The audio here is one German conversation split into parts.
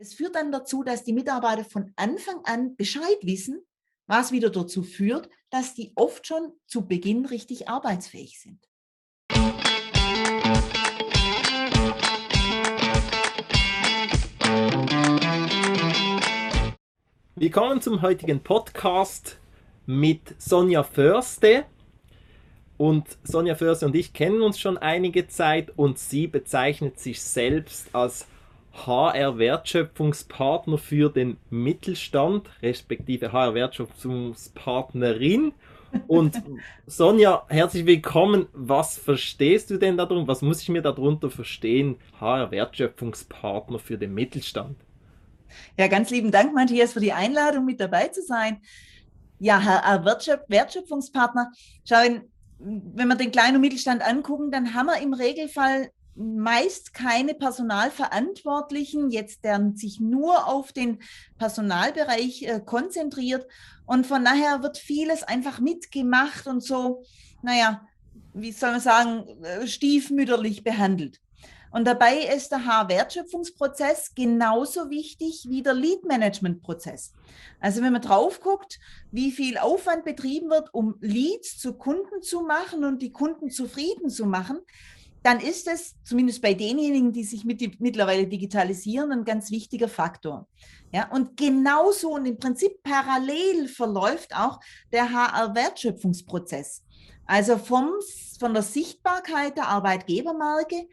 Das führt dann dazu, dass die Mitarbeiter von Anfang an Bescheid wissen, was wieder dazu führt, dass die oft schon zu Beginn richtig arbeitsfähig sind. Willkommen zum heutigen Podcast mit Sonja Förste. Und Sonja Förste und ich kennen uns schon einige Zeit und sie bezeichnet sich selbst als HR-Wertschöpfungspartner für den Mittelstand, respektive HR-Wertschöpfungspartnerin. Und Sonja, herzlich willkommen. Was verstehst du denn darunter? Was muss ich mir darunter verstehen? HR-Wertschöpfungspartner für den Mittelstand. Ja, ganz lieben Dank, Matthias, für die Einladung, mit dabei zu sein. Ja, HR-Wertschöpfungspartner. Schau, wenn wir den kleinen und Mittelstand angucken, dann haben wir im Regelfall meist keine Personalverantwortlichen, jetzt der sich nur auf den Personalbereich äh, konzentriert. Und von daher wird vieles einfach mitgemacht und so, naja, wie soll man sagen, äh, stiefmütterlich behandelt. Und dabei ist der Haarwertschöpfungsprozess genauso wichtig wie der Lead-Management-Prozess. Also wenn man drauf guckt, wie viel Aufwand betrieben wird, um Leads zu Kunden zu machen und die Kunden zufrieden zu machen, dann ist es zumindest bei denjenigen, die sich mit, mittlerweile digitalisieren, ein ganz wichtiger Faktor. Ja, und genauso und im Prinzip parallel verläuft auch der HR-Wertschöpfungsprozess. Also vom, von der Sichtbarkeit der Arbeitgebermarke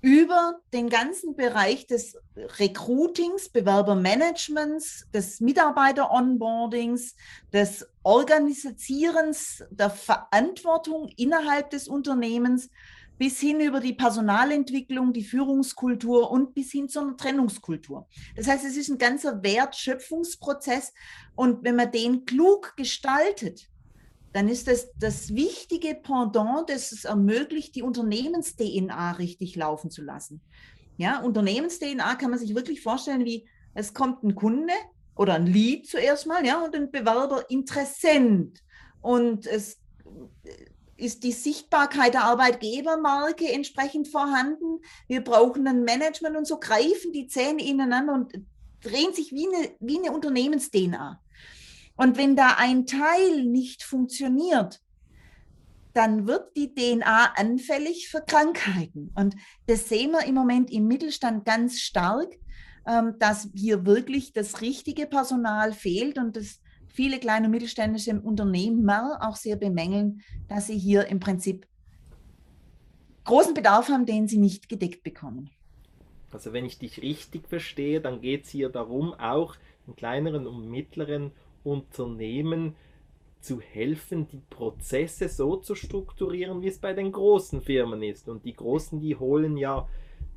über den ganzen Bereich des Recruitings, Bewerbermanagements, des Mitarbeiter-Onboardings, des Organisierens der Verantwortung innerhalb des Unternehmens bis hin über die Personalentwicklung, die Führungskultur und bis hin zu einer Trennungskultur. Das heißt, es ist ein ganzer Wertschöpfungsprozess und wenn man den klug gestaltet, dann ist das das wichtige Pendant, das es ermöglicht, die Unternehmens-DNA richtig laufen zu lassen. Ja, Unternehmens-DNA kann man sich wirklich vorstellen, wie es kommt ein Kunde oder ein Lead zuerst mal, ja, und ein Bewerber Interessent. Und es ist die Sichtbarkeit der Arbeitgebermarke entsprechend vorhanden. Wir brauchen ein Management und so greifen die Zähne ineinander und drehen sich wie eine, wie eine Unternehmens-DNA. Und wenn da ein Teil nicht funktioniert, dann wird die DNA anfällig für Krankheiten. Und das sehen wir im Moment im Mittelstand ganz stark, ähm, dass hier wirklich das richtige Personal fehlt und das viele kleine und mittelständische Unternehmen auch sehr bemängeln, dass sie hier im Prinzip großen Bedarf haben, den sie nicht gedeckt bekommen. Also wenn ich dich richtig verstehe, dann geht es hier darum, auch in kleineren und mittleren Unternehmen zu helfen, die Prozesse so zu strukturieren, wie es bei den großen Firmen ist. Und die großen, die holen ja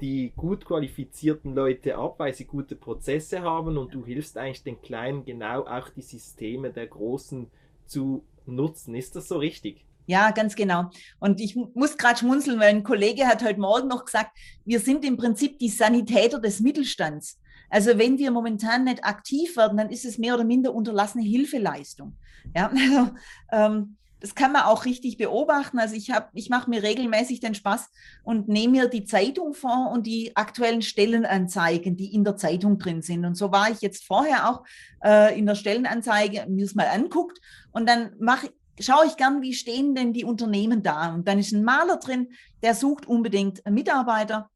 die gut qualifizierten Leute ab, weil sie gute Prozesse haben und du hilfst eigentlich den Kleinen genau auch die Systeme der Großen zu nutzen. Ist das so richtig? Ja, ganz genau. Und ich muss gerade schmunzeln, weil ein Kollege hat heute Morgen noch gesagt, wir sind im Prinzip die Sanitäter des Mittelstands. Also wenn wir momentan nicht aktiv werden, dann ist es mehr oder minder unterlassene Hilfeleistung. Ja, also, ähm, das kann man auch richtig beobachten. Also ich habe, ich mache mir regelmäßig den Spaß und nehme mir die Zeitung vor und die aktuellen Stellenanzeigen, die in der Zeitung drin sind. Und so war ich jetzt vorher auch äh, in der Stellenanzeige mir es mal anguckt und dann mache schaue ich gern, wie stehen denn die Unternehmen da? Und dann ist ein Maler drin, der sucht unbedingt Mitarbeiter.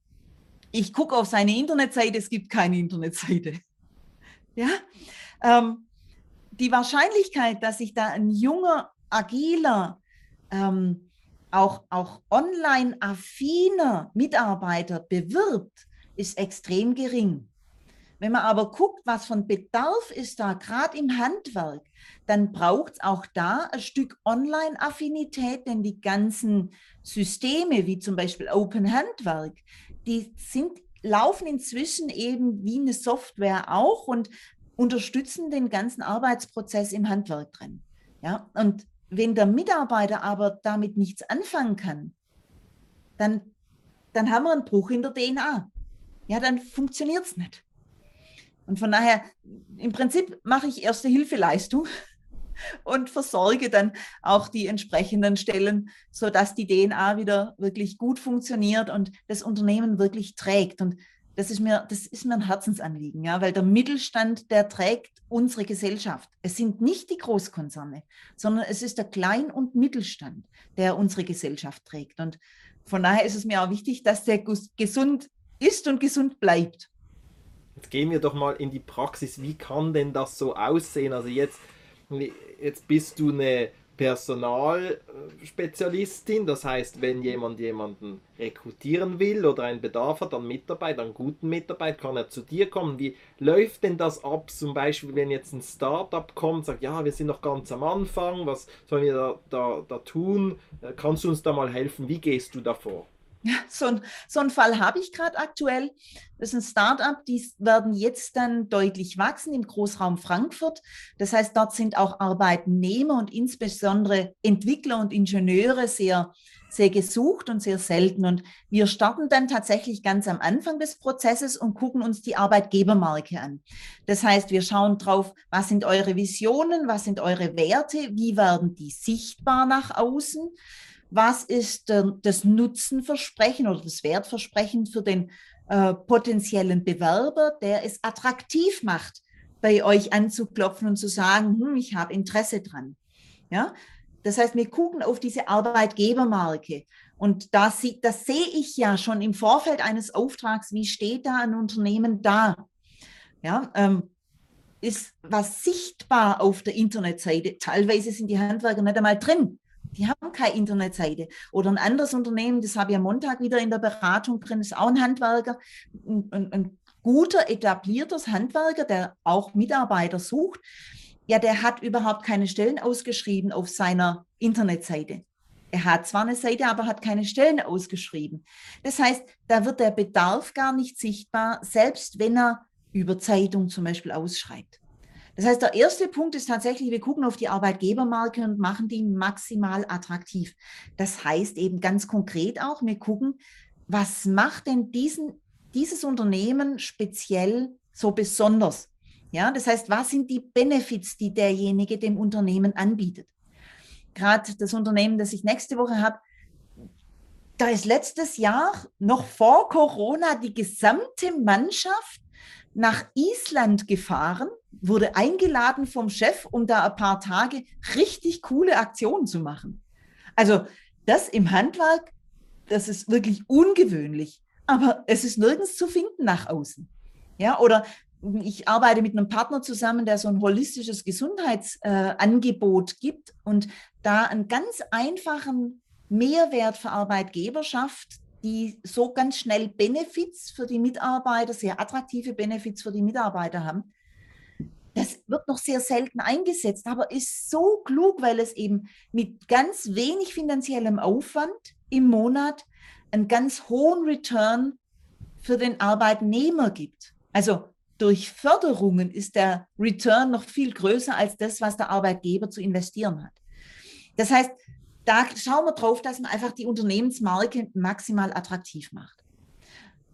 Ich gucke auf seine Internetseite, es gibt keine Internetseite. Ja, ähm, die Wahrscheinlichkeit, dass sich da ein junger agiler, ähm, auch, auch online-affiner Mitarbeiter bewirbt, ist extrem gering. Wenn man aber guckt, was von Bedarf ist da, gerade im Handwerk, dann braucht es auch da ein Stück Online-Affinität, denn die ganzen Systeme, wie zum Beispiel Open Handwerk, die sind, laufen inzwischen eben wie eine Software auch und unterstützen den ganzen Arbeitsprozess im Handwerk drin. Ja, und wenn der Mitarbeiter aber damit nichts anfangen kann, dann, dann haben wir einen Bruch in der DNA. Ja, dann funktioniert es nicht. Und von daher, im Prinzip mache ich erste Hilfeleistung und versorge dann auch die entsprechenden Stellen, sodass die DNA wieder wirklich gut funktioniert und das Unternehmen wirklich trägt. Und das ist mir, das ist mir ein Herzensanliegen, ja, weil der Mittelstand, der trägt unsere Gesellschaft. Es sind nicht die Großkonzerne, sondern es ist der Klein- und Mittelstand, der unsere Gesellschaft trägt. Und von daher ist es mir auch wichtig, dass der gesund ist und gesund bleibt. Jetzt gehen wir doch mal in die Praxis. Wie kann denn das so aussehen? Also jetzt, jetzt bist du eine Personalspezialistin. Das heißt, wenn jemand jemanden rekrutieren will oder einen Bedarf hat an Mitarbeiter, an guten Mitarbeitern, kann er zu dir kommen. Wie läuft denn das ab? Zum Beispiel, wenn jetzt ein Startup kommt, sagt, ja, wir sind noch ganz am Anfang, was sollen wir da, da, da tun? Kannst du uns da mal helfen? Wie gehst du davor? So, ein, so einen Fall habe ich gerade aktuell. Das ist ein Startup, die werden jetzt dann deutlich wachsen im Großraum Frankfurt. Das heißt, dort sind auch Arbeitnehmer und insbesondere Entwickler und Ingenieure sehr, sehr gesucht und sehr selten. Und wir starten dann tatsächlich ganz am Anfang des Prozesses und gucken uns die Arbeitgebermarke an. Das heißt, wir schauen drauf, was sind eure Visionen, was sind eure Werte, wie werden die sichtbar nach außen was ist äh, das Nutzenversprechen oder das Wertversprechen für den äh, potenziellen Bewerber, der es attraktiv macht, bei euch anzuklopfen und zu sagen, hm, ich habe Interesse dran. Ja? Das heißt, wir gucken auf diese Arbeitgebermarke. Und das, das sehe ich ja schon im Vorfeld eines Auftrags, wie steht da ein Unternehmen da? Ja, ähm, ist was sichtbar auf der Internetseite. Teilweise sind die Handwerker nicht einmal drin. Die haben keine Internetseite. Oder ein anderes Unternehmen, das habe ich am Montag wieder in der Beratung drin, ist auch ein Handwerker, ein, ein, ein guter, etablierter Handwerker, der auch Mitarbeiter sucht. Ja, der hat überhaupt keine Stellen ausgeschrieben auf seiner Internetseite. Er hat zwar eine Seite, aber hat keine Stellen ausgeschrieben. Das heißt, da wird der Bedarf gar nicht sichtbar, selbst wenn er über Zeitung zum Beispiel ausschreibt. Das heißt, der erste Punkt ist tatsächlich, wir gucken auf die Arbeitgebermarke und machen die maximal attraktiv. Das heißt eben ganz konkret auch, wir gucken, was macht denn diesen, dieses Unternehmen speziell so besonders? Ja, das heißt, was sind die Benefits, die derjenige dem Unternehmen anbietet? Gerade das Unternehmen, das ich nächste Woche habe, da ist letztes Jahr noch vor Corona die gesamte Mannschaft nach Island gefahren, wurde eingeladen vom Chef, um da ein paar Tage richtig coole Aktionen zu machen. Also das im Handwerk, das ist wirklich ungewöhnlich, aber es ist nirgends zu finden nach außen. Ja, oder ich arbeite mit einem Partner zusammen, der so ein holistisches Gesundheitsangebot äh, gibt und da einen ganz einfachen Mehrwert für Arbeitgeber schafft, die so ganz schnell Benefits für die Mitarbeiter, sehr attraktive Benefits für die Mitarbeiter haben. Das wird noch sehr selten eingesetzt, aber ist so klug, weil es eben mit ganz wenig finanziellem Aufwand im Monat einen ganz hohen Return für den Arbeitnehmer gibt. Also durch Förderungen ist der Return noch viel größer als das, was der Arbeitgeber zu investieren hat. Das heißt, da schauen wir drauf, dass man einfach die Unternehmensmarke maximal attraktiv macht.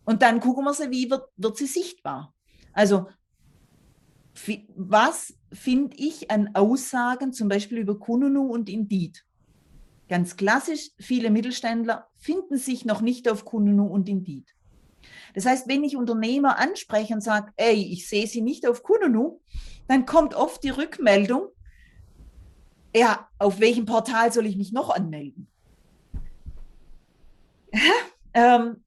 Und dann gucken wir sie, wie wird, wird sie sichtbar. Also was finde ich an Aussagen zum Beispiel über Kununu und Indeed? Ganz klassisch, viele Mittelständler finden sich noch nicht auf Kununu und Indeed. Das heißt, wenn ich Unternehmer anspreche und sage, ey, ich sehe sie nicht auf Kununu, dann kommt oft die Rückmeldung, ja, auf welchem Portal soll ich mich noch anmelden? ähm,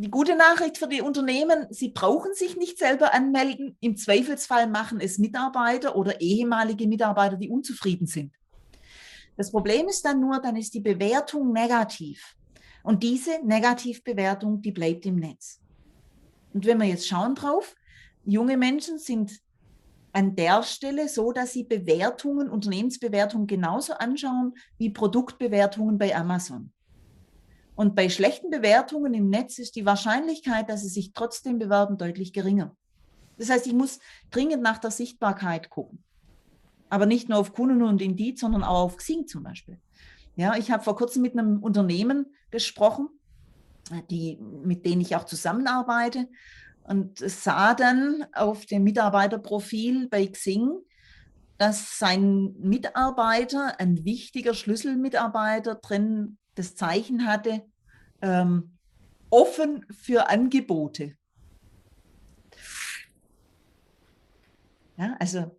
die gute Nachricht für die Unternehmen, sie brauchen sich nicht selber anmelden. Im Zweifelsfall machen es Mitarbeiter oder ehemalige Mitarbeiter, die unzufrieden sind. Das Problem ist dann nur, dann ist die Bewertung negativ. Und diese Negativbewertung, die bleibt im Netz. Und wenn wir jetzt schauen drauf, junge Menschen sind an der Stelle so, dass sie Bewertungen, Unternehmensbewertungen genauso anschauen wie Produktbewertungen bei Amazon. Und bei schlechten Bewertungen im Netz ist die Wahrscheinlichkeit, dass sie sich trotzdem bewerben, deutlich geringer. Das heißt, ich muss dringend nach der Sichtbarkeit gucken. Aber nicht nur auf Kununu und Indeed, sondern auch auf Xing zum Beispiel. Ja, ich habe vor kurzem mit einem Unternehmen gesprochen, die, mit denen ich auch zusammenarbeite und sah dann auf dem Mitarbeiterprofil bei Xing, dass sein Mitarbeiter, ein wichtiger Schlüsselmitarbeiter drin das Zeichen hatte, ähm, offen für Angebote. Ja, also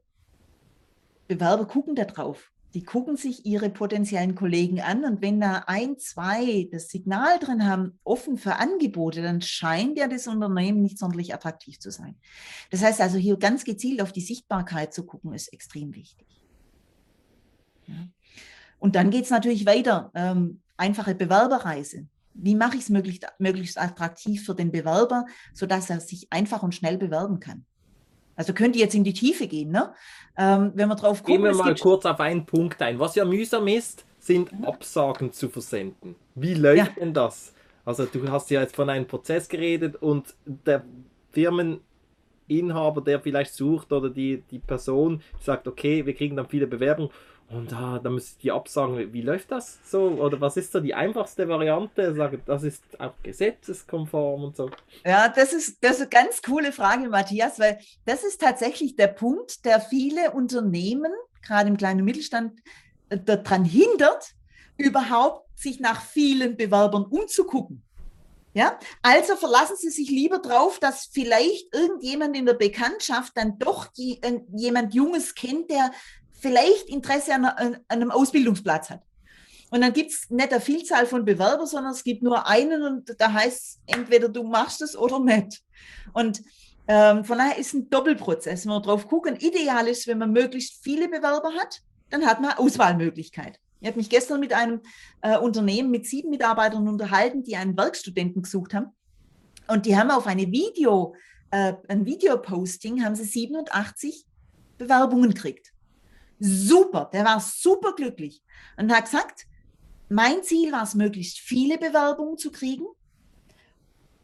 Bewerber gucken da drauf. Die gucken sich ihre potenziellen Kollegen an und wenn da ein, zwei das Signal drin haben, offen für Angebote, dann scheint ja das Unternehmen nicht sonderlich attraktiv zu sein. Das heißt also, hier ganz gezielt auf die Sichtbarkeit zu gucken, ist extrem wichtig. Ja. Und dann geht es natürlich weiter. Ähm, einfache Bewerberreise. Wie mache ich es möglichst, möglichst attraktiv für den Bewerber, sodass er sich einfach und schnell bewerben kann? Also könnte jetzt in die Tiefe gehen, ne? Ähm, wenn wir drauf gucken. Gehen wir mal kurz auf einen Punkt ein. Was ja mühsam ist, sind. Absagen zu versenden. Wie läuft ja. denn das? Also du hast ja jetzt von einem Prozess geredet und der Firmeninhaber, der vielleicht sucht oder die, die Person sagt, okay, wir kriegen dann viele Bewerbungen und ah, da müsste ich die absagen, wie läuft das so? Oder was ist so die einfachste Variante? Sagen, das ist auch gesetzeskonform und so. Ja, das ist, das ist eine ganz coole Frage, Matthias, weil das ist tatsächlich der Punkt, der viele Unternehmen, gerade im kleinen Mittelstand, äh, daran hindert, überhaupt sich nach vielen Bewerbern umzugucken. Ja, also verlassen Sie sich lieber drauf, dass vielleicht irgendjemand in der Bekanntschaft dann doch die, äh, jemand Junges kennt, der vielleicht Interesse an, an einem Ausbildungsplatz hat. Und dann gibt es nicht eine Vielzahl von Bewerbern, sondern es gibt nur einen und da heißt entweder du machst es oder nicht. Und ähm, von daher ist ein Doppelprozess. Wenn wir drauf gucken, ideal ist, wenn man möglichst viele Bewerber hat, dann hat man Auswahlmöglichkeit. Ich habe mich gestern mit einem äh, Unternehmen mit sieben Mitarbeitern unterhalten, die einen Werkstudenten gesucht haben. Und die haben auf eine Video, äh, ein Videoposting, haben sie 87 Bewerbungen gekriegt super, der war super glücklich und hat gesagt, mein Ziel war es, möglichst viele Bewerbungen zu kriegen,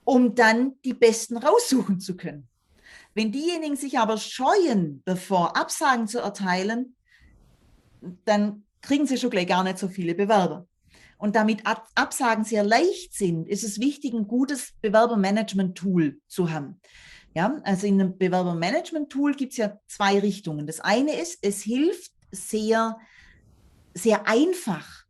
um dann die besten raussuchen zu können. Wenn diejenigen sich aber scheuen, bevor Absagen zu erteilen, dann kriegen sie schon gleich gar nicht so viele Bewerber. Und damit Absagen sehr leicht sind, ist es wichtig, ein gutes Bewerbermanagement-Tool zu haben. Ja, also in einem Bewerbermanagement-Tool gibt es ja zwei Richtungen. Das eine ist, es hilft sehr, sehr einfach,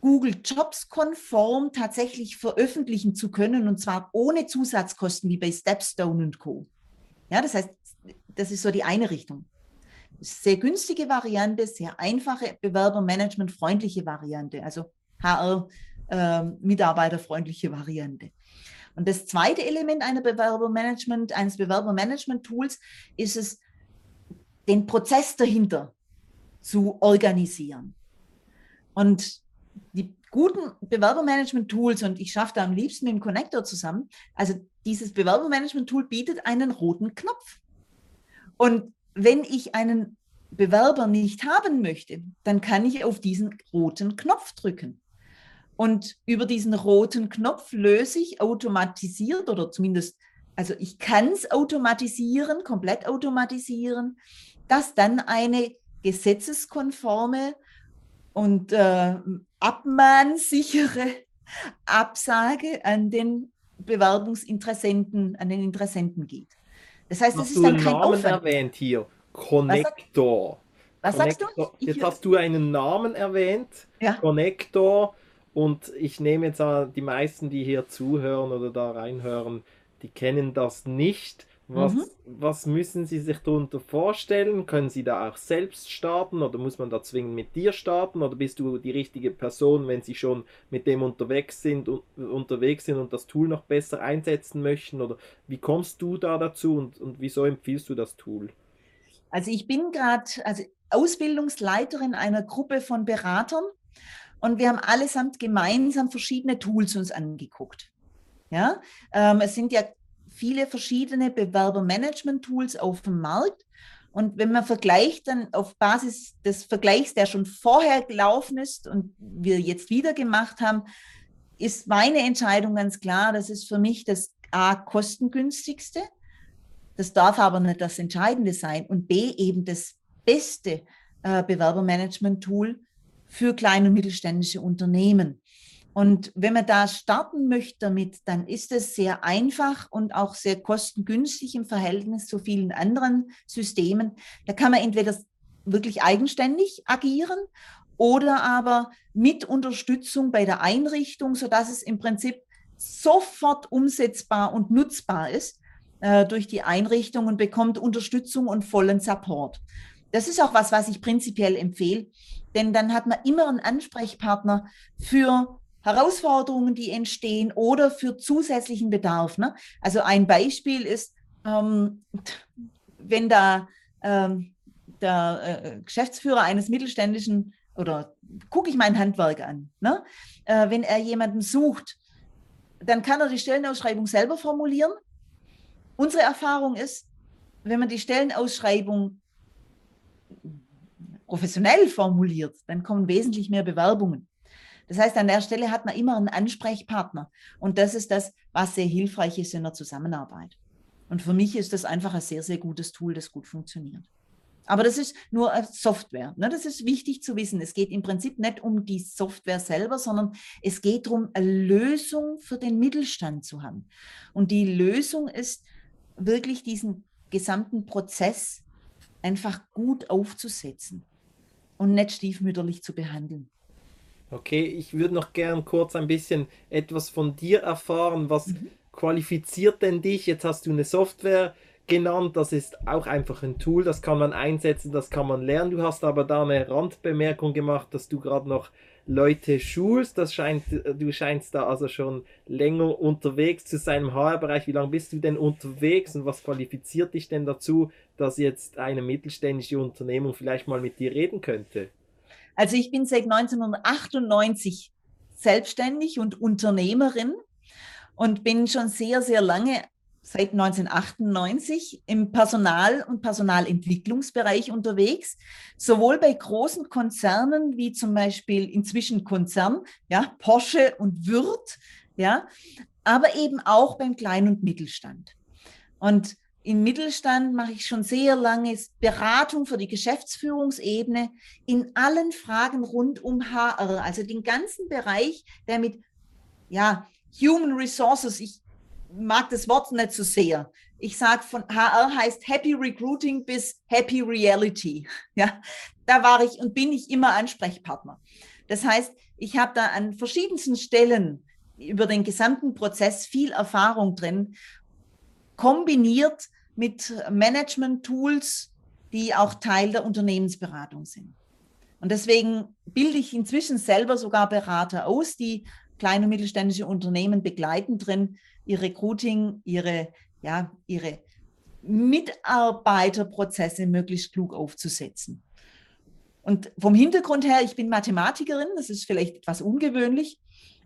Google Jobs konform tatsächlich veröffentlichen zu können und zwar ohne Zusatzkosten wie bei Stepstone und Co. Ja, das heißt, das ist so die eine Richtung. Sehr günstige Variante, sehr einfache Bewerbermanagement-freundliche Variante, also HR äh, mitarbeiterfreundliche Variante. Und das zweite Element einer Bewerbermanagement, eines Bewerbermanagement-Tools ist es, den Prozess dahinter zu organisieren. Und die guten Bewerbermanagement-Tools, und ich schaffe da am liebsten mit dem Connector zusammen, also dieses Bewerbermanagement-Tool bietet einen roten Knopf. Und wenn ich einen Bewerber nicht haben möchte, dann kann ich auf diesen roten Knopf drücken. Und über diesen roten Knopf löse ich automatisiert oder zumindest, also ich kann es automatisieren, komplett automatisieren, dass dann eine gesetzeskonforme und äh, abmahnsichere Absage an den Bewerbungsinteressenten, an den Interessenten geht. Das heißt, es ist dann kein Namen Aufwand. erwähnt hier, Connector. Was sagst du? Jetzt ich, hast du einen Namen erwähnt, ja. Connector. Und ich nehme jetzt an, die meisten, die hier zuhören oder da reinhören, die kennen das nicht. Was, mhm. was müssen Sie sich darunter vorstellen? Können Sie da auch selbst starten oder muss man da zwingend mit dir starten? Oder bist du die richtige Person, wenn Sie schon mit dem unterwegs sind und, unterwegs sind und das Tool noch besser einsetzen möchten? Oder wie kommst du da dazu und, und wieso empfiehlst du das Tool? Also ich bin gerade also Ausbildungsleiterin einer Gruppe von Beratern und wir haben allesamt gemeinsam verschiedene Tools uns angeguckt. Ja, ähm, es sind ja viele verschiedene Bewerbermanagement-Tools auf dem Markt. Und wenn man vergleicht, dann auf Basis des Vergleichs, der schon vorher gelaufen ist und wir jetzt wieder gemacht haben, ist meine Entscheidung ganz klar, das ist für mich das A, kostengünstigste. Das darf aber nicht das Entscheidende sein. Und B, eben das beste äh, Bewerbermanagement-Tool für kleine und mittelständische Unternehmen. Und wenn man da starten möchte damit, dann ist es sehr einfach und auch sehr kostengünstig im Verhältnis zu vielen anderen Systemen. Da kann man entweder wirklich eigenständig agieren oder aber mit Unterstützung bei der Einrichtung, sodass es im Prinzip sofort umsetzbar und nutzbar ist. äh, durch die Einrichtung und bekommt Unterstützung und vollen Support. Das ist auch was, was ich prinzipiell empfehle, denn dann hat man immer einen Ansprechpartner für Herausforderungen, die entstehen oder für zusätzlichen Bedarf. Ne? Also ein Beispiel ist, ähm, wenn da ähm, der äh, Geschäftsführer eines mittelständischen oder gucke ich mein Handwerk an, ne? Äh, wenn er jemanden sucht, dann kann er die Stellenausschreibung selber formulieren. Unsere Erfahrung ist, wenn man die Stellenausschreibung professionell formuliert, dann kommen wesentlich mehr Bewerbungen. Das heißt, an der Stelle hat man immer einen Ansprechpartner. Und das ist das, was sehr hilfreich ist in der Zusammenarbeit. Und für mich ist das einfach ein sehr, sehr gutes Tool, das gut funktioniert. Aber das ist nur Software. Ne? Das ist wichtig zu wissen. Es geht im Prinzip nicht um die Software selber, sondern es geht darum, eine Lösung für den Mittelstand zu haben. Und die Lösung ist wirklich diesen gesamten Prozess einfach gut aufzusetzen und nicht stiefmütterlich zu behandeln. Okay, ich würde noch gern kurz ein bisschen etwas von dir erfahren. Was mhm. qualifiziert denn dich? Jetzt hast du eine Software genannt. Das ist auch einfach ein Tool, das kann man einsetzen, das kann man lernen. Du hast aber da eine Randbemerkung gemacht, dass du gerade noch Leute schulst. Das scheint, du scheinst da also schon länger unterwegs zu sein im HR-Bereich. Wie lange bist du denn unterwegs und was qualifiziert dich denn dazu, dass jetzt eine mittelständische Unternehmung vielleicht mal mit dir reden könnte? Also ich bin seit 1998 selbstständig und Unternehmerin und bin schon sehr, sehr lange seit 1998 im Personal- und Personalentwicklungsbereich unterwegs, sowohl bei großen Konzernen wie zum Beispiel inzwischen Konzern, ja, Porsche und Würth, ja, aber eben auch beim Klein- und Mittelstand. Und im Mittelstand mache ich schon sehr lange Beratung für die Geschäftsführungsebene in allen Fragen rund um HR, also den ganzen Bereich, der mit ja, Human Resources, ich mag das Wort nicht so sehr. Ich sage von HR heißt Happy Recruiting bis Happy Reality. Ja, da war ich und bin ich immer Ansprechpartner. Das heißt, ich habe da an verschiedensten Stellen über den gesamten Prozess viel Erfahrung drin kombiniert mit Management-Tools, die auch Teil der Unternehmensberatung sind. Und deswegen bilde ich inzwischen selber sogar Berater aus, die kleine und mittelständische Unternehmen begleiten drin, ihr Recruiting, ihre, ja, ihre Mitarbeiterprozesse möglichst klug aufzusetzen. Und vom Hintergrund her, ich bin Mathematikerin, das ist vielleicht etwas ungewöhnlich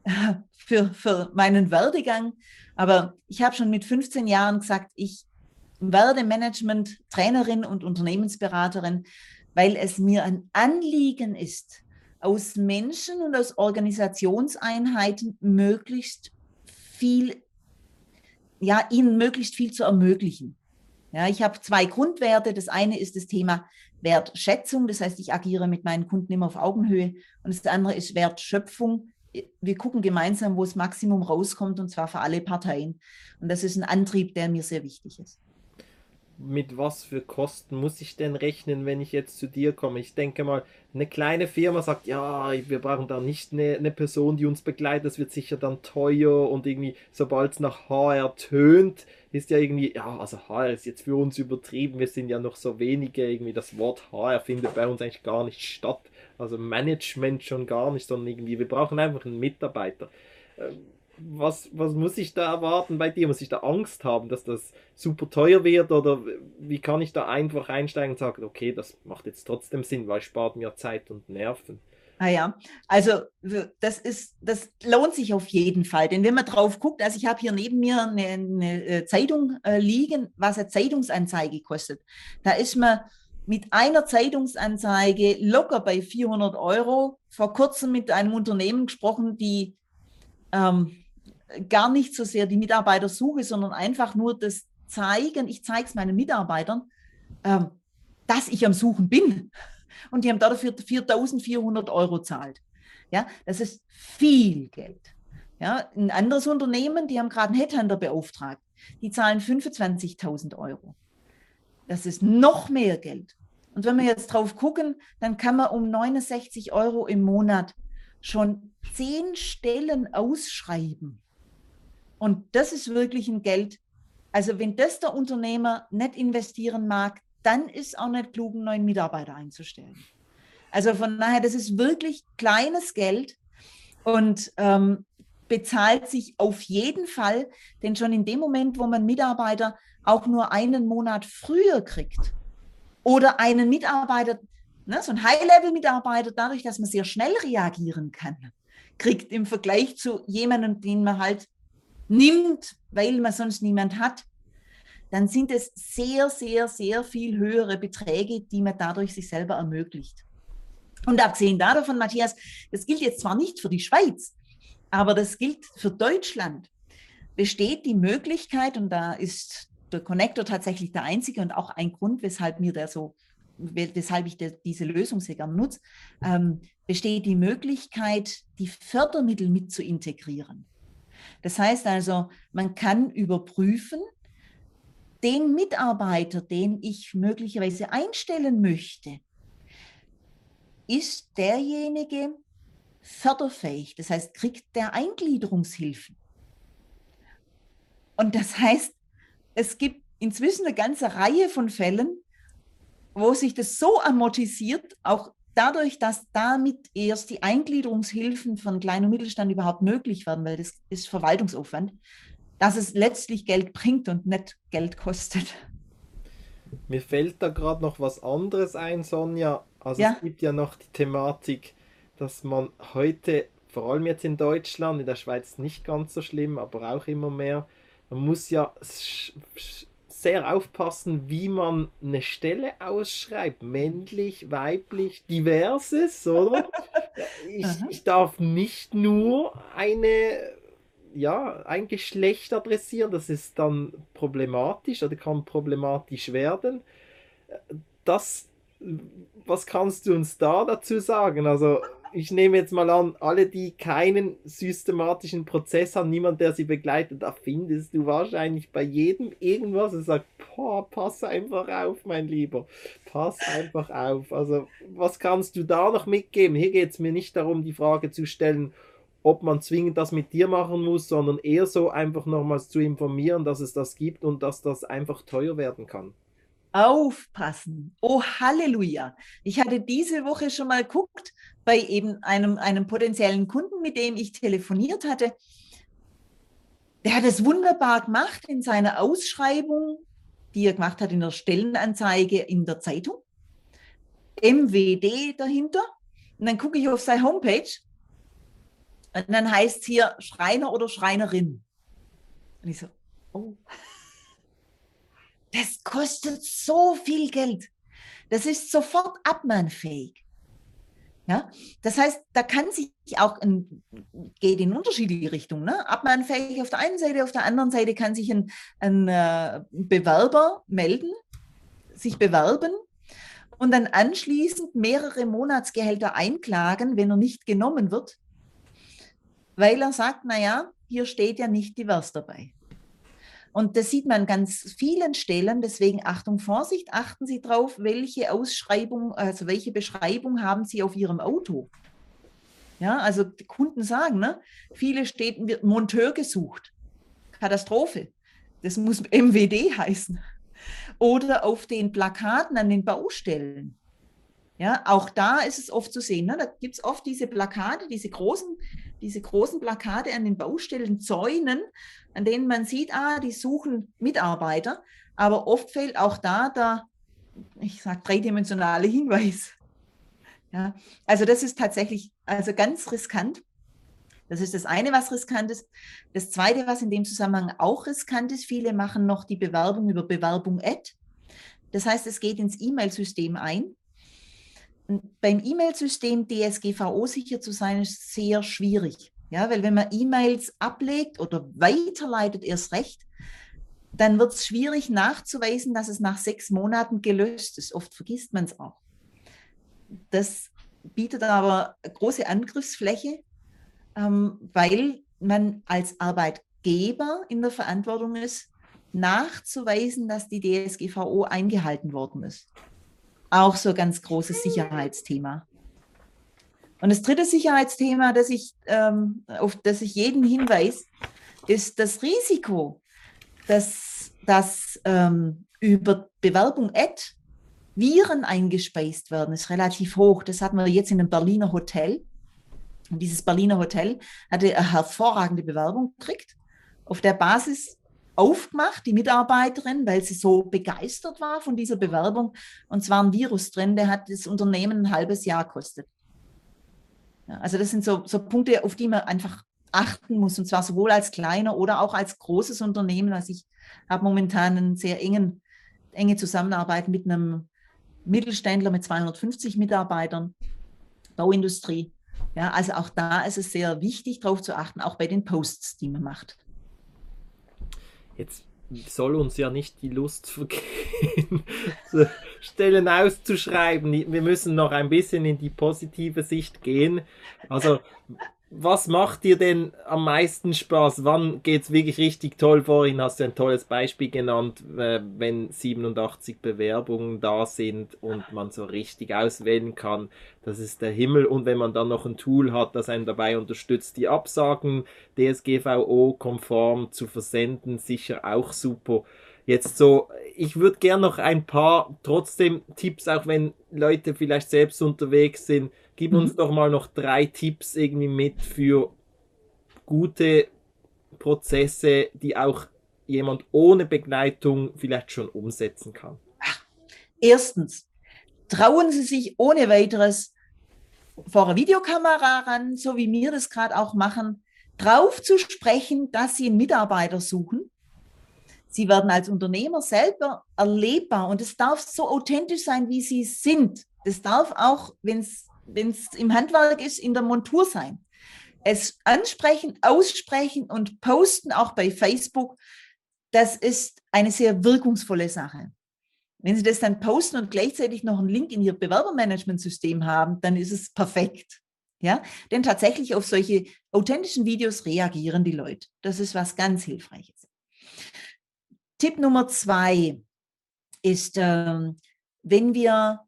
für, für meinen Werdegang, aber ich habe schon mit 15 Jahren gesagt, ich werde Management-Trainerin und Unternehmensberaterin, weil es mir ein Anliegen ist, aus Menschen und aus Organisationseinheiten möglichst viel, ja, ihnen möglichst viel zu ermöglichen. Ja, ich habe zwei Grundwerte. Das eine ist das Thema Wertschätzung, das heißt, ich agiere mit meinen Kunden immer auf Augenhöhe. Und das andere ist Wertschöpfung, wir gucken gemeinsam, wo das Maximum rauskommt, und zwar für alle Parteien. Und das ist ein Antrieb, der mir sehr wichtig ist. Mit was für Kosten muss ich denn rechnen, wenn ich jetzt zu dir komme? Ich denke mal, eine kleine Firma sagt, ja, wir brauchen da nicht eine, eine Person, die uns begleitet, das wird sicher dann teuer und irgendwie, sobald es nach HR tönt, ist ja irgendwie, ja, also HR ist jetzt für uns übertrieben, wir sind ja noch so wenige, irgendwie das Wort HR findet bei uns eigentlich gar nicht statt also Management schon gar nicht, sondern irgendwie, wir brauchen einfach einen Mitarbeiter. Ähm, was, was muss ich da erwarten bei dir? Muss ich da Angst haben, dass das super teuer wird? Oder wie kann ich da einfach einsteigen und sagen, okay, das macht jetzt trotzdem Sinn, weil es spart mir Zeit und Nerven? Ah ja, also das ist, das lohnt sich auf jeden Fall. Denn wenn man drauf guckt, also ich habe hier neben mir eine, eine äh, Zeitung äh, liegen, was eine Zeitungsanzeige kostet. Da ist man mit einer Zeitungsanzeige locker bei 400 Euro. Vor kurzem mit einem Unternehmen gesprochen, die ähm, gar nicht so sehr die Mitarbeiter suche, sondern einfach nur das zeigen, ich zeige es meinen Mitarbeitern, ähm, dass ich am Suchen bin. Und die haben dafür 4.400 Euro zahlt. Ja, das ist viel Geld. Ja, ein anderes Unternehmen, die haben gerade einen Headhunter beauftragt. Die zahlen 25.000 Euro. Das ist noch mehr Geld. Und wenn wir jetzt drauf gucken, dann kann man um 69 Euro im Monat schon zehn Stellen ausschreiben. Und das ist wirklich ein Geld, Also wenn das der Unternehmer nicht investieren mag, dann ist auch nicht klug, einen neuen Mitarbeiter einzustellen. Also von daher, das ist wirklich kleines Geld und ähm, bezahlt sich auf jeden Fall, denn schon in dem Moment, wo man Mitarbeiter auch nur einen Monat früher kriegt oder einen Mitarbeiter, ne, so ein High-Level-Mitarbeiter, dadurch, dass man sehr schnell reagieren kann, kriegt im Vergleich zu jemandem, den man halt nimmt, weil man sonst niemand hat, dann sind es sehr, sehr, sehr viel höhere Beträge, die man dadurch sich selber ermöglicht. Und abgesehen davon, Matthias, das gilt jetzt zwar nicht für die Schweiz, aber das gilt für Deutschland. Besteht die Möglichkeit, und da ist der Connector tatsächlich der einzige und auch ein Grund, weshalb mir der so, weshalb ich diese Lösung sehr gerne nutze, ähm, besteht die Möglichkeit, die Fördermittel mit zu integrieren. Das heißt also, man kann überprüfen, den Mitarbeiter, den ich möglicherweise einstellen möchte, ist derjenige förderfähig. Das heißt, kriegt der Eingliederungshilfen. Und das heißt, es gibt inzwischen eine ganze Reihe von Fällen, wo sich das so amortisiert, auch dadurch, dass damit erst die Eingliederungshilfen von Klein- und Mittelstand überhaupt möglich werden, weil das ist Verwaltungsaufwand, dass es letztlich Geld bringt und nicht Geld kostet. Mir fällt da gerade noch was anderes ein, Sonja. Also ja. es gibt ja noch die Thematik, dass man heute, vor allem jetzt in Deutschland, in der Schweiz nicht ganz so schlimm, aber auch immer mehr, man muss ja sehr aufpassen, wie man eine Stelle ausschreibt. Männlich, weiblich, diverses, oder? ich, ich darf nicht nur eine ja, ein Geschlecht adressieren, das ist dann problematisch oder kann problematisch werden. Das, was kannst du uns da dazu sagen? Also ich nehme jetzt mal an, alle, die keinen systematischen Prozess haben, niemand, der sie begleitet, da findest du wahrscheinlich bei jedem irgendwas und sagt, boah, pass einfach auf, mein Lieber, pass einfach auf. Also was kannst du da noch mitgeben? Hier geht es mir nicht darum, die Frage zu stellen, ob man zwingend das mit dir machen muss, sondern eher so einfach nochmals zu informieren, dass es das gibt und dass das einfach teuer werden kann. Aufpassen. Oh Halleluja. Ich hatte diese Woche schon mal geguckt bei eben einem, einem potenziellen Kunden, mit dem ich telefoniert hatte. Der hat es wunderbar gemacht in seiner Ausschreibung, die er gemacht hat in der Stellenanzeige in der Zeitung. MWD dahinter. Und dann gucke ich auf seine Homepage und dann heißt es hier Schreiner oder Schreinerin. Und ich so, oh. Das kostet so viel Geld. Das ist sofort abmahnfähig. Ja, das heißt, da kann sich auch, ein, geht in unterschiedliche Richtungen. Ne? Abmahnfähig auf der einen Seite, auf der anderen Seite kann sich ein, ein äh, Bewerber melden, sich bewerben und dann anschließend mehrere Monatsgehälter einklagen, wenn er nicht genommen wird weil er sagt, naja, hier steht ja nicht divers dabei. Und das sieht man an ganz vielen Stellen. Deswegen Achtung, Vorsicht, achten Sie drauf, welche Ausschreibung, also welche Beschreibung haben Sie auf Ihrem Auto. Ja, also die Kunden sagen, ne, viele steht wird Monteur gesucht. Katastrophe. Das muss MWD heißen. Oder auf den Plakaten an den Baustellen. Ja, auch da ist es oft zu sehen. Ne? Da gibt es oft diese Plakate, diese großen, diese großen Plakate an den Baustellen, Zäunen, an denen man sieht, ah, die suchen Mitarbeiter. Aber oft fehlt auch da der, ich sage, dreidimensionale Hinweis. Ja, also das ist tatsächlich also ganz riskant. Das ist das eine, was riskant ist. Das zweite, was in dem Zusammenhang auch riskant ist, viele machen noch die Bewerbung über Bewerbung Ad. Das heißt, es geht ins E-Mail-System ein beim E-Mail-System DSGVO sicher zu sein, ist sehr schwierig. Ja, weil wenn man E-Mails ablegt oder weiterleitet, erst recht, dann wird es schwierig nachzuweisen, dass es nach sechs Monaten gelöst ist. Oft vergisst man es auch. Das bietet aber große Angriffsfläche, ähm, weil man als Arbeitgeber in der Verantwortung ist, nachzuweisen, dass die DSGVO eingehalten worden ist auch so ein ganz großes Sicherheitsthema. Und das dritte Sicherheitsthema, das ich, ähm, auf das ich jeden hinweise, ist das Risiko, dass, dass ähm, über Bewerbung Ad Viren eingespeist werden, ist relativ hoch. Das hatten wir jetzt in einem Berliner Hotel. Und dieses Berliner Hotel hatte eine hervorragende Bewerbung gekriegt. Auf der Basis aufgemacht, die Mitarbeiterin, weil sie so begeistert war von dieser Bewerbung. Und zwar ein Virus drin, der hat das Unternehmen ein halbes Jahr gekostet. Ja, also das sind so, so Punkte, auf die man einfach achten muss, und zwar sowohl als kleiner oder auch als großes Unternehmen. Also ich habe momentan einen sehr engen, enge Zusammenarbeit mit einem Mittelständler mit 250 Mitarbeitern, Bauindustrie. Ja, also auch da ist es sehr wichtig, darauf zu achten, auch bei den Posts, die man macht. Jetzt soll uns ja nicht die Lust vergehen, Stellen auszuschreiben. Wir müssen noch ein bisschen in die positive Sicht gehen. Also was macht dir denn am meisten Spaß? Wann geht es wirklich richtig toll? Vorhin hast du ein tolles Beispiel genannt, äh, wenn 87 Bewerbungen da sind und man so richtig auswählen kann. Das ist der Himmel. Und wenn man dann noch ein Tool hat, das einen dabei unterstützt, die Absagen DSGVO-konform zu versenden, sicher auch super. Jetzt so, ich würde gerne noch ein paar trotzdem Tipps, auch wenn Leute vielleicht selbst unterwegs sind, Gib uns mhm. doch mal noch drei Tipps irgendwie mit für gute Prozesse, die auch jemand ohne Begleitung vielleicht schon umsetzen kann. Erstens, trauen Sie sich ohne weiteres vor eine Videokamera ran, so wie wir das gerade auch machen, drauf zu sprechen, dass Sie einen Mitarbeiter suchen. Sie werden als Unternehmer selber erlebbar und es darf so authentisch sein, wie Sie sind. Das darf auch, wenn es im Handwerk ist, in der Montur sein. Es ansprechen, aussprechen und posten, auch bei Facebook, das ist eine sehr wirkungsvolle Sache. Wenn Sie das dann posten und gleichzeitig noch einen Link in Ihr Bewerbermanagementsystem haben, dann ist es perfekt. Ja, denn tatsächlich auf solche authentischen Videos reagieren die Leute. Das ist was ganz Hilfreiches. Tipp Nummer zwei ist, ähm, wenn wir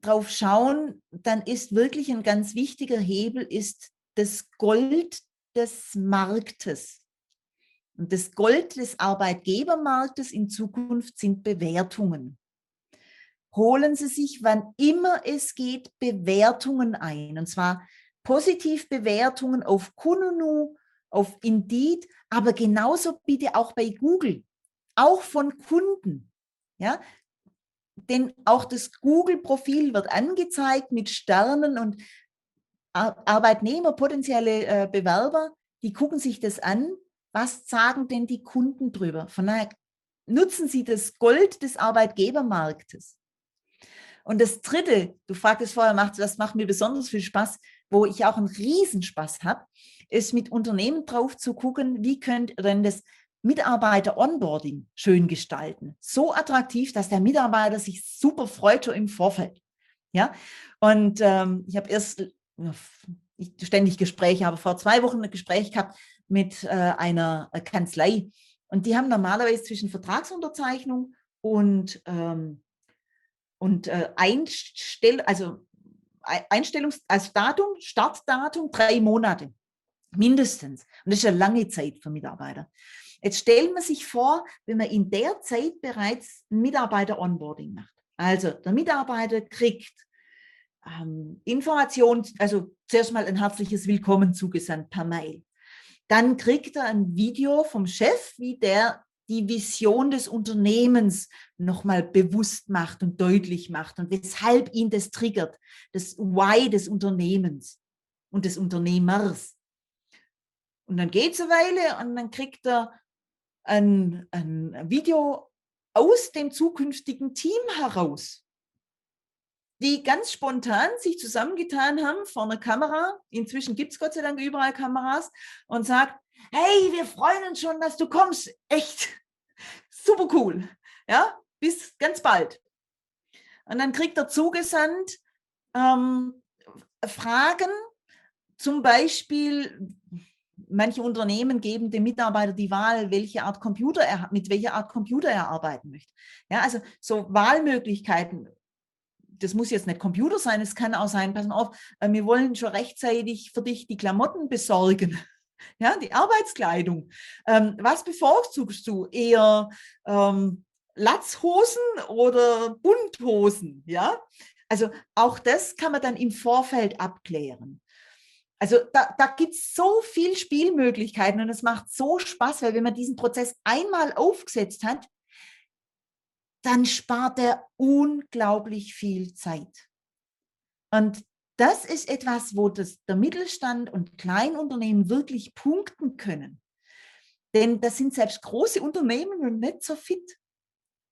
drauf schauen, dann ist wirklich ein ganz wichtiger Hebel ist das Gold des Marktes. Und das Gold des Arbeitgebermarktes in Zukunft sind Bewertungen. Holen Sie sich, wann immer es geht, Bewertungen ein. Und zwar Positivbewertungen auf Kununu, auf Indeed, aber genauso bitte auch bei Google, auch von Kunden. Ja, denn auch das Google-Profil wird angezeigt mit Sternen und Arbeitnehmer, potenzielle äh, Bewerber, die gucken sich das an. Was sagen denn die Kunden drüber? Von daher nutzen Sie das Gold des Arbeitgebermarktes. Und das Dritte, du fragtest vorher, macht, was macht mir besonders viel Spaß, wo ich auch einen Riesenspaß habe, ist mit Unternehmen drauf zu gucken, wie könnte denn das Mitarbeiter-Onboarding schön gestalten. So attraktiv, dass der Mitarbeiter sich super freut schon im Vorfeld. Ja, und ähm, ich habe erst ich, ständig Gespräche, habe vor zwei Wochen ein Gespräch gehabt mit äh, einer äh, Kanzlei und die haben normalerweise zwischen Vertragsunterzeichnung und, ähm, und äh, Einstell also Einstellungs als Datum, Startdatum drei Monate mindestens. Und das ist eine lange Zeit für Mitarbeiter. Jetzt stellen wir sich vor, wenn man in der Zeit bereits Mitarbeiter-Onboarding macht. Also der Mitarbeiter kriegt ähm, Informationen, also zuerst mal ein herzliches Willkommen zugesandt per Mail. Dann kriegt er ein Video vom Chef, wie der die Vision des Unternehmens nochmal bewusst macht und deutlich macht und weshalb ihn das triggert, das Why des Unternehmens und des Unternehmers. Und dann geht es eine Weile und dann kriegt er ein, ein Video aus dem zukünftigen Team heraus, die ganz spontan sich zusammengetan haben vor einer Kamera. Inzwischen gibt es Gott sei Dank überall Kameras und sagt, hey, wir freuen uns schon, dass du kommst. Echt super cool. Ja, bis ganz bald. Und dann kriegt er zugesandt ähm, Fragen, zum Beispiel, manche Unternehmen geben dem Mitarbeiter die Wahl, welche Art Computer er, mit welcher Art Computer er arbeiten möchte. Ja, also so Wahlmöglichkeiten. Das muss jetzt nicht Computer sein, es kann auch sein, pass mal auf, äh, wir wollen schon rechtzeitig für dich die Klamotten besorgen. Ja, die Arbeitskleidung. Ähm, was bevorzugst du? Eher ähm, Latzhosen oder Bunthosen? Ja, also auch das kann man dann im Vorfeld abklären. Also da, da gibt es so viele Spielmöglichkeiten und es macht so Spaß, weil wenn man diesen Prozess einmal aufgesetzt hat, dann spart er unglaublich viel Zeit. Und das ist etwas, wo das, der Mittelstand und Kleinunternehmen wirklich punkten können. Denn das sind selbst große Unternehmen und nicht so fit.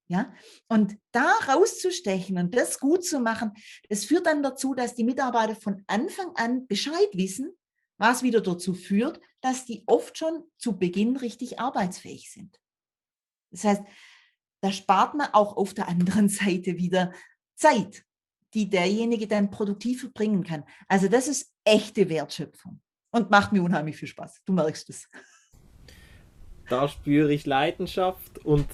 Ja, und da rauszustechen und das gut zu machen, das führt dann dazu, dass die Mitarbeiter von Anfang an Bescheid wissen, was wieder dazu führt, dass die oft schon zu Beginn richtig arbeitsfähig sind. Das heißt, da spart man auch auf der anderen Seite wieder Zeit, die derjenige dann produktiv verbringen kann. Also das ist echte Wertschöpfung und macht mir unheimlich viel Spaß. Du merkst es. Da spüre ich Leidenschaft und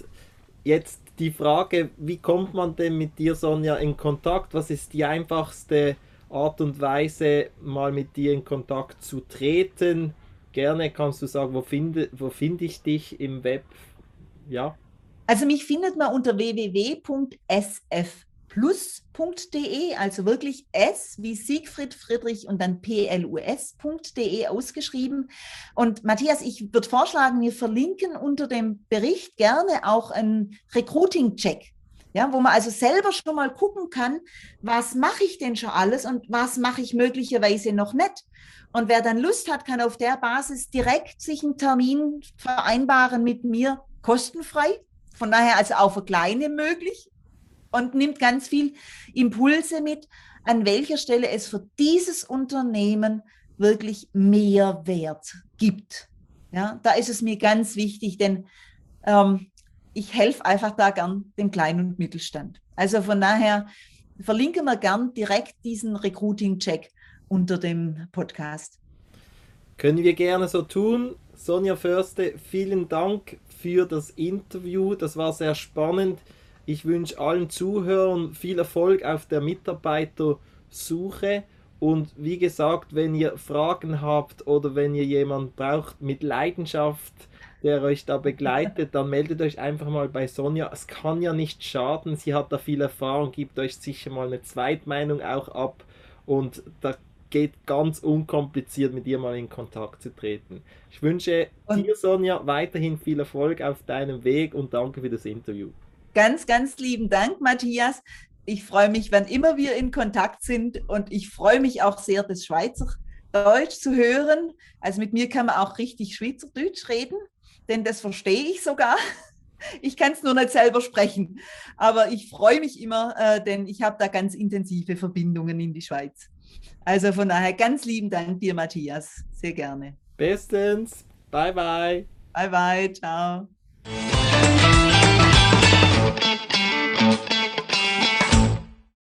jetzt die Frage, wie kommt man denn mit dir, Sonja, in Kontakt? Was ist die einfachste Art und Weise, mal mit dir in Kontakt zu treten? Gerne kannst du sagen, wo finde, wo finde ich dich im Web? Ja. Also mich findet man unter www.sf plus.de, also wirklich S wie Siegfried Friedrich und dann plus.de ausgeschrieben. Und Matthias, ich würde vorschlagen, wir verlinken unter dem Bericht gerne auch einen Recruiting-Check. Ja, wo man also selber schon mal gucken kann, was mache ich denn schon alles und was mache ich möglicherweise noch nicht. Und wer dann Lust hat, kann auf der Basis direkt sich einen Termin vereinbaren mit mir, kostenfrei. Von daher also auch für Kleine möglich und nimmt ganz viel Impulse mit, an welcher Stelle es für dieses Unternehmen wirklich mehr Wert gibt. Ja, da ist es mir ganz wichtig, denn ähm, ich helfe einfach da gern dem Klein- und Mittelstand. Also von daher verlinken wir gern direkt diesen Recruiting-Check unter dem Podcast. Können wir gerne so tun. Sonja Förste, vielen Dank für das Interview. Das war sehr spannend. Ich wünsche allen Zuhörern viel Erfolg auf der Mitarbeitersuche. Und wie gesagt, wenn ihr Fragen habt oder wenn ihr jemanden braucht mit Leidenschaft, der euch da begleitet, dann meldet euch einfach mal bei Sonja. Es kann ja nicht schaden, sie hat da viel Erfahrung, gibt euch sicher mal eine Zweitmeinung auch ab und da geht ganz unkompliziert mit ihr mal in Kontakt zu treten. Ich wünsche und dir, Sonja, weiterhin viel Erfolg auf deinem Weg und danke für das Interview. Ganz, ganz lieben Dank, Matthias. Ich freue mich, wann immer wir in Kontakt sind und ich freue mich auch sehr, das Schweizerdeutsch zu hören. Also mit mir kann man auch richtig Schweizerdeutsch reden, denn das verstehe ich sogar. Ich kann es nur nicht selber sprechen, aber ich freue mich immer, äh, denn ich habe da ganz intensive Verbindungen in die Schweiz. Also von daher ganz lieben Dank dir, Matthias. Sehr gerne. Bestens. Bye, bye. Bye, bye. Ciao. Thank you.